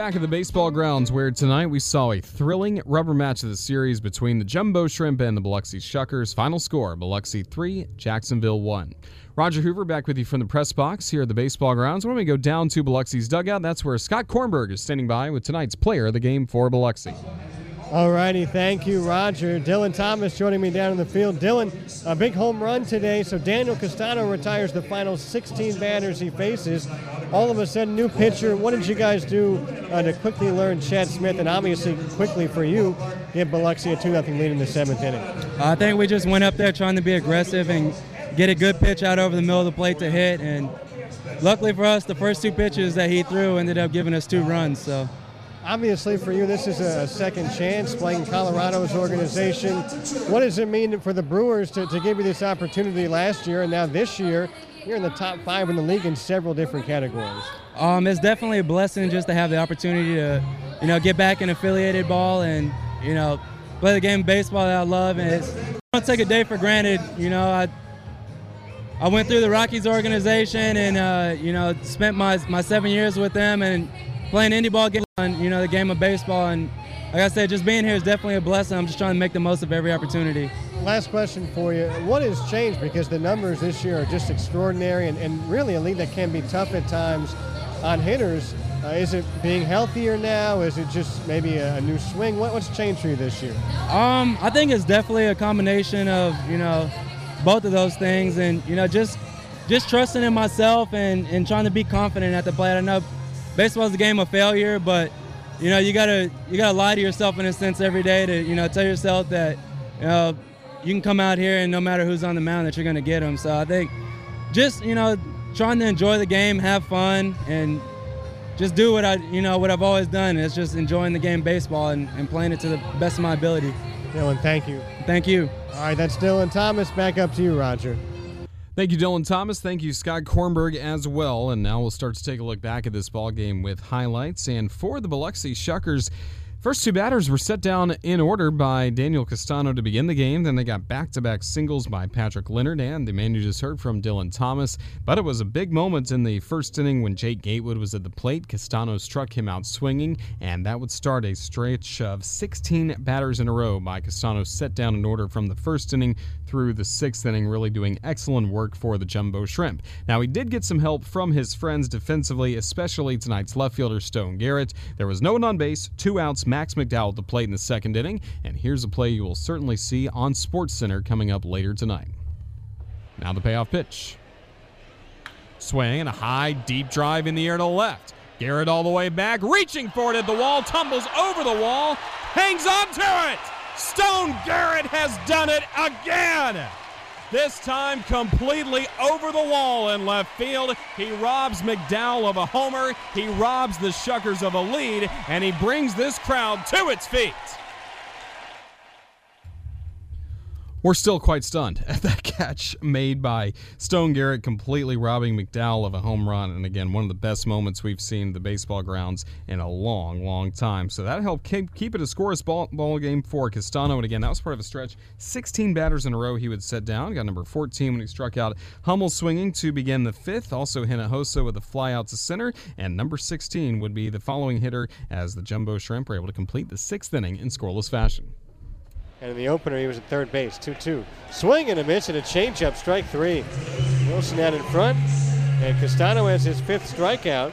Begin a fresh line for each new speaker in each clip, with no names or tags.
Back at the baseball grounds, where tonight we saw a thrilling rubber match of the series between the Jumbo Shrimp and the Biloxi Shuckers. Final score Biloxi 3, Jacksonville 1. Roger Hoover back with you from the press box here at the baseball grounds. When we go down to Biloxi's dugout, that's where Scott Kornberg is standing by with tonight's player of the game for Biloxi.
All righty, thank you, Roger. Dillon Thomas joining me down in the field. Dillon, a big home run today, so Daniel Castano retires the final 16 batters he faces. All of a sudden, new pitcher. What did you guys do uh, to quickly learn Chad Smith, and obviously quickly for you, give Biloxi a 2 0 lead in the seventh inning?
I think we just went up there trying to be aggressive and get a good pitch out over the middle of the plate to hit, and luckily for us, the first two pitches that he threw ended up giving us two runs. So
obviously for you this is a second chance playing colorado's organization. What does it mean for the brewers to, to give you this opportunity last year and now this year? You're in the top five in the league in several different categories.
Um, it's definitely a blessing just to have the opportunity to you know get back in affiliated ball and you know play the game of baseball that i love. And it's I don't take a day for granted you know. I I went through the Rockies organization and uh, you know spent my, my seven years with them and playing indie ball game you know, the game of baseball. And like I said, just being here is definitely a blessing. I'm just trying to make the most of every opportunity.
Last question for you. What has changed? Because the numbers this year are just extraordinary and, and really a league that can be tough at times on hitters. Uh, is it being healthier now? Is it just maybe a, a new swing? What, what's changed for you this year?
Um, I think it's definitely a combination of, you know, both of those things and, you know, just just trusting in myself and, and trying to be confident at the plate. I know baseball is a game of failure, but you know you gotta you gotta lie to yourself in a sense every day to you know tell yourself that you know you can come out here and no matter who's on the mound that you're gonna get them. So I think just you know trying to enjoy the game, have fun, and just do what I you know what I've always done. It's just enjoying the game baseball and, and playing it to the best of my ability.
Dillon, thank you.
Thank you.
All right, that's Dillon Thomas. Back up to you, Roger.
Thank you, Dillon Thomas. Thank you, Scott Kornberg, as well. And now we'll start to take a look back at this ball game with highlights. And for the Biloxi Shuckers, First two batters were set down in order by Daniel Castano to begin the game. Then they got back to back singles by Patrick Leonard and the man you just heard from, Dillon Thomas. But it was a big moment in the first inning when Jake Gatewood was at the plate. Castano struck him out swinging, and that would start a stretch of 16 batters in a row by Castano set down in order from the first inning through the sixth inning, really doing excellent work for the Jumbo Shrimp. Now, he did get some help from his friends defensively, especially tonight's left fielder, Stone Garrett. There was no one on base, two outs. Max McDowell to play in the second inning, and here's a play you will certainly see on Sports Center coming up later tonight. Now the payoff pitch. Swing and a high, deep drive in the air to the left. Garrett all the way back, reaching for it at the wall, tumbles over the wall, hangs on to it. Stone Garrett has done it again. This time completely over the wall in left field. He robs McDowell of a homer. He robs the Shuckers of a lead, and he brings this crowd to its feet. We're still quite stunned at that catch made by Stone Garrett, completely robbing McDowell of a home run. And again, one of the best moments we've seen the baseball grounds in a long, long time. So that helped keep, keep it a scoreless ball, ball game for Castano. And again, that was part of a stretch. 16 batters in a row he would set down. Got number 14 when he struck out Hummel swinging to begin the fifth. Also Hinojosa with a fly out to center. And number 16 would be the following hitter as the Jumbo Shrimp were able to complete the sixth inning in scoreless fashion.
And in the opener, he was at third base, 2 2. Swing and a miss and a changeup, strike three. Wilson out in front, and Castano has his fifth strikeout.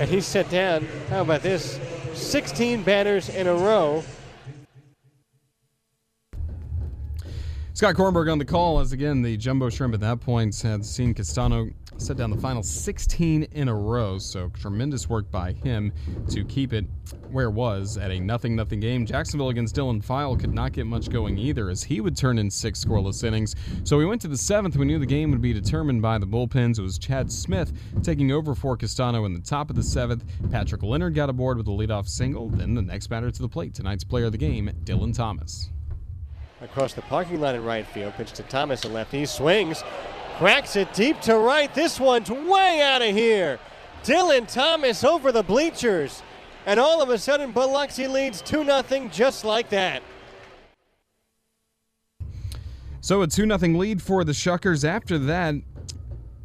And he's set down, how about this? 16 batters in a row.
Scott Kornberg on the call as again the Jumbo Shrimp at that point had seen Castano set down the final 16 in a row. So tremendous work by him to keep it where it was at a nothing nothing game. Jacksonville against Dylan File could not get much going either as he would turn in six scoreless innings. So we went to the seventh. We knew the game would be determined by the bullpens. It was Chad Smith taking over for Castano in the top of the seventh. Patrick Leonard got aboard with a leadoff single. Then the next batter to the plate. Tonight's player of the game, Dillon Thomas.
Across the parking lot in right field, pitch to Thomas at left. He swings, Cracks it deep to right. This one's way out of here. Dillon Thomas over the bleachers. And all of a sudden, Biloxi leads 2 0 just like that.
So a 2 0 lead for the Shuckers. After that,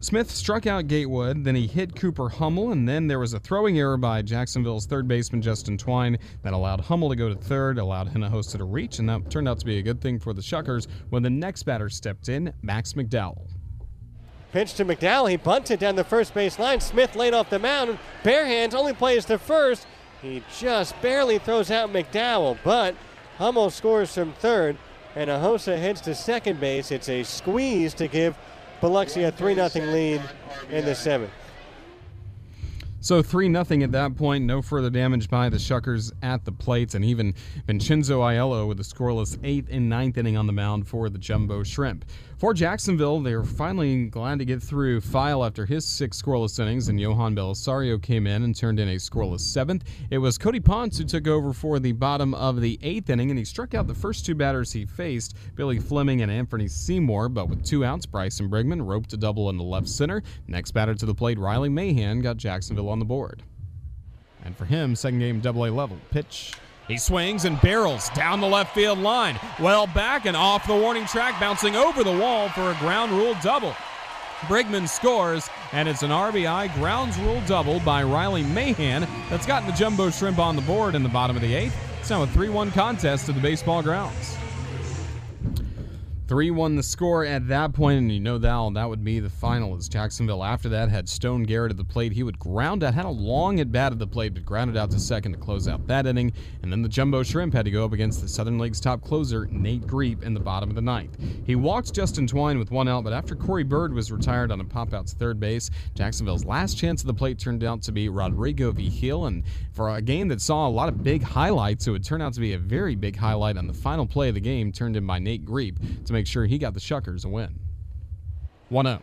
Smith struck out Gatewood, then he hit Cooper Hummel, and then there was a throwing error by Jacksonville's third baseman Justin Twine that allowed Hummel to go to third, allowed Hinojosa to reach, and that turned out to be a good thing for the Shuckers when the next batter stepped in, Max McDowell.
Pitch to McDowell. He bunted down the first base line. Smith laid off the mound. Bare hands only plays to first. He just barely throws out McDowell, but Hummel scores from third, and Hinojosa heads to second base. It's a squeeze to give Biloxi a 3 0 lead in the seventh.
So 3 0 at that point. No further damage by the Shuckers at the plates, and even Vincenzo Aiello with a scoreless eighth and ninth inning on the mound for the Jumbo Shrimp. For Jacksonville, they were finally glad to get through File after his six scoreless innings, and Johan Belisario came in and turned in a scoreless seventh. It was Cody Ponce who took over for the bottom of the eighth inning, and he struck out the first two batters he faced, Billy Fleming and Anthony Seymour, but with two outs, Bryson Brigman roped a double in the left center. Next batter to the plate, Riley Mahan, got Jacksonville on the board. And for him, second game double A level. Pitch he swings and barrels down the left field line. Well back and off the warning track, bouncing over the wall for a ground rule double. Brigman scores, and it's an RBI grounds rule double by Riley Mahan that's gotten the Jumbo Shrimp on the board in the bottom of the eighth. It's now a 3 1 contest to the baseball grounds. 3 1 the score at that point, and you know that that would be the final as Jacksonville after that had Stone Garrett at the plate. He would ground out, had a long at bat at the plate, but grounded out to second to close out that inning. And then the Jumbo Shrimp had to go up against the Southern League's top closer, Nate Griep, in the bottom of the ninth. He walked Justin Twine with one out, but after Corey Bird was retired on a pop out to third base, Jacksonville's last chance at the plate turned out to be Rodrigo Vigil. And for a game that saw a lot of big highlights, it would turn out to be a very big highlight on the final play of the game, turned in by Nate Griep to make make sure he got the Shuckers a win. 1 0.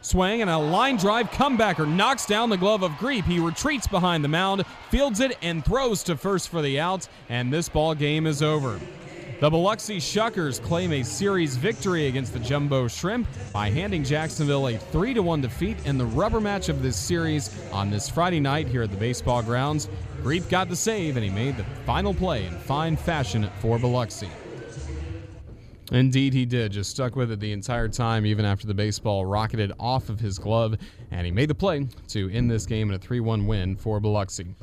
Swing and a line drive comebacker knocks down the glove of Griep. He retreats behind the mound, fields it, and throws to first for the out, and this ball game is over. The Biloxi Shuckers claim a series victory against the Jumbo Shrimp by handing Jacksonville a 3 1 defeat in the rubber match of this series on this Friday night here at the baseball grounds. Griep got the save, and he made the final play in fine fashion for Biloxi. Indeed, he did. Just stuck with it the entire time, even after the baseball rocketed off of his glove, and he made the play to end this game in a 3 1 win for Biloxi.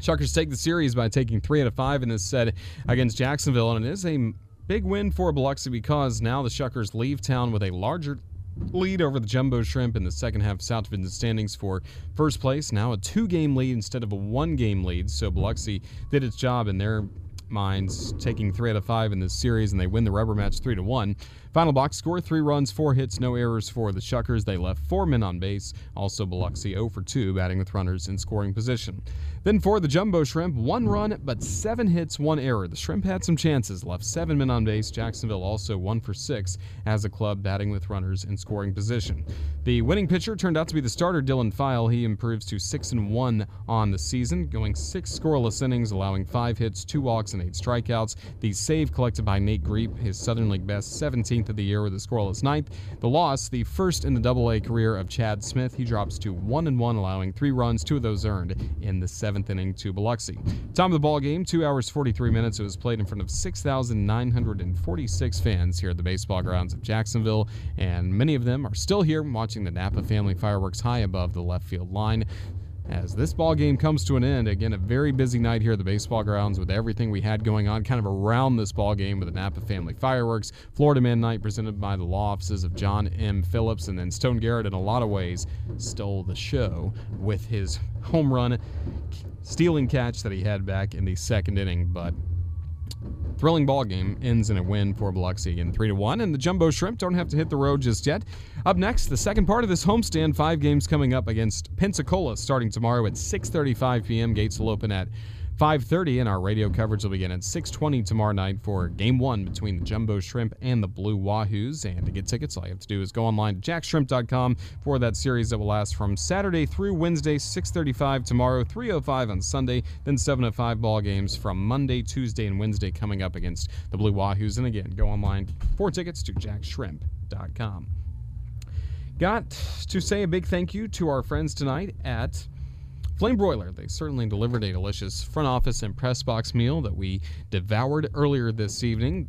Shuckers take the series by taking three out of five in this set against Jacksonville, and it is a big win for Biloxi because now the Shuckers leave town with a larger lead over the Jumbo Shrimp in the second half South Division standings for first place. Now a two game lead instead of a one game lead. So Biloxi did its job in their minds, taking three out of five in this series, and they win the rubber match three to one. Final box score: three runs, four hits, no errors for the Shuckers. They left four men on base. Also, Biloxi 0 for 2, batting with runners in scoring position. Then for the Jumbo Shrimp, one run, but seven hits, one error. The Shrimp had some chances, left seven men on base. Jacksonville also one for six as a club, batting with runners in scoring position. The winning pitcher turned out to be the starter, Dylan File. He improves to six and one on the season, going six scoreless innings, allowing five hits, two walks, and eight strikeouts. The save collected by Nate Griep, his Southern League best, 17th of the year with a scoreless ninth. The loss, the first in the Double A career of Chad Smith. He drops to one and one, allowing three runs, two of those earned in the seventh inning to Biloxi. Time of the ball game, two hours 43 minutes. It was played in front of 6,946 fans here at the baseball grounds of Jacksonville, and many of them are still here watching the Napa family fireworks high above the left field line. As this ball game comes to an end, again a very busy night here at the baseball grounds with everything we had going on, kind of around this ball game with the Napa Family Fireworks, Florida Man Night presented by the law offices of John M. Phillips, and then Stone Garrett in a lot of ways stole the show with his home run stealing catch that he had back in the second inning, but thrilling ball game ends in a win for Biloxi again 3 to 1 and the Jumbo Shrimp don't have to hit the road just yet. Up next, the second part of this homestand, 5 games coming up against Pensacola starting tomorrow at 6:35 p.m. Gates will open at 5:30, and our radio coverage will begin at 6:20 tomorrow night for Game One between the Jumbo Shrimp and the Blue Wahoos. And to get tickets, all you have to do is go online to jaxshrimp.com for that series that will last from Saturday through Wednesday, 6:35 tomorrow, 3:05 on Sunday, then 7:05 ball games from Monday, Tuesday, and Wednesday coming up against the Blue Wahoos. And again, go online for tickets to jaxshrimp.com. Got to say a big thank you to our friends tonight at Flame Broiler, they certainly delivered a delicious front office and press box meal that we devoured earlier this evening.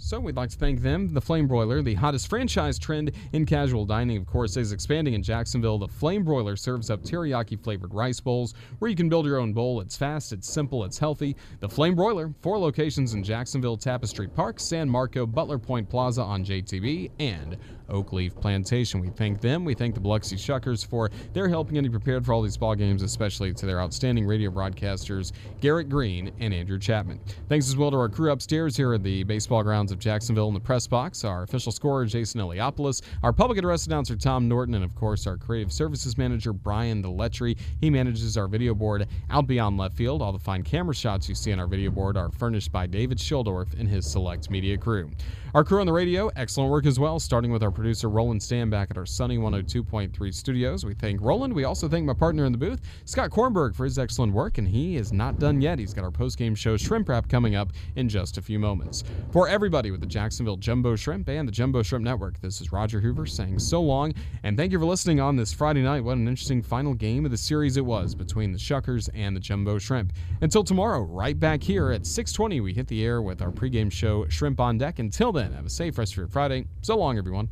So we'd like to thank them. The Flame Broiler, the hottest franchise trend in casual dining, of course, is expanding in Jacksonville. The Flame Broiler serves up teriyaki flavored rice bowls where you can build your own bowl. It's fast, it's simple, it's healthy. The Flame Broiler, four locations in Jacksonville, Tapestry Park, San Marco, Butler Point Plaza on JTB, and Oakleaf Plantation. We thank them. We thank the Biloxi Shuckers for their help getting prepared for all these ball games, especially to their outstanding radio broadcasters, Garrett Green and Andrew Chapman. Thanks as well to our crew upstairs here at the baseball grounds of Jacksonville in the press box, our official scorer, Jason Eliopoulos, our public address announcer, Tom Norton, and of course, our creative services manager, Brian Deletry. He manages our video board out beyond left field. All the fine camera shots you see on our video board are furnished by David Schildorf and his select media crew. Our crew on the radio, excellent work as well, starting with our producer Roland Stam back at our sunny 102.3 studios. We thank Roland. We also thank my partner in the booth, Scott Kornberg, for his excellent work, and he is not done yet. He's got our post-game show Shrimp Wrap coming up in just a few moments. For everybody with the Jacksonville Jumbo Shrimp and the Jumbo Shrimp Network, this is Roger Hoover saying so long, and thank you for listening on this Friday night. What an interesting final game of the series it was between the Shuckers and the Jumbo Shrimp. Until tomorrow, right back here at 6:20, we hit the air with our pregame show Shrimp on Deck. Until then, have a safe rest of your Friday. So long, everyone.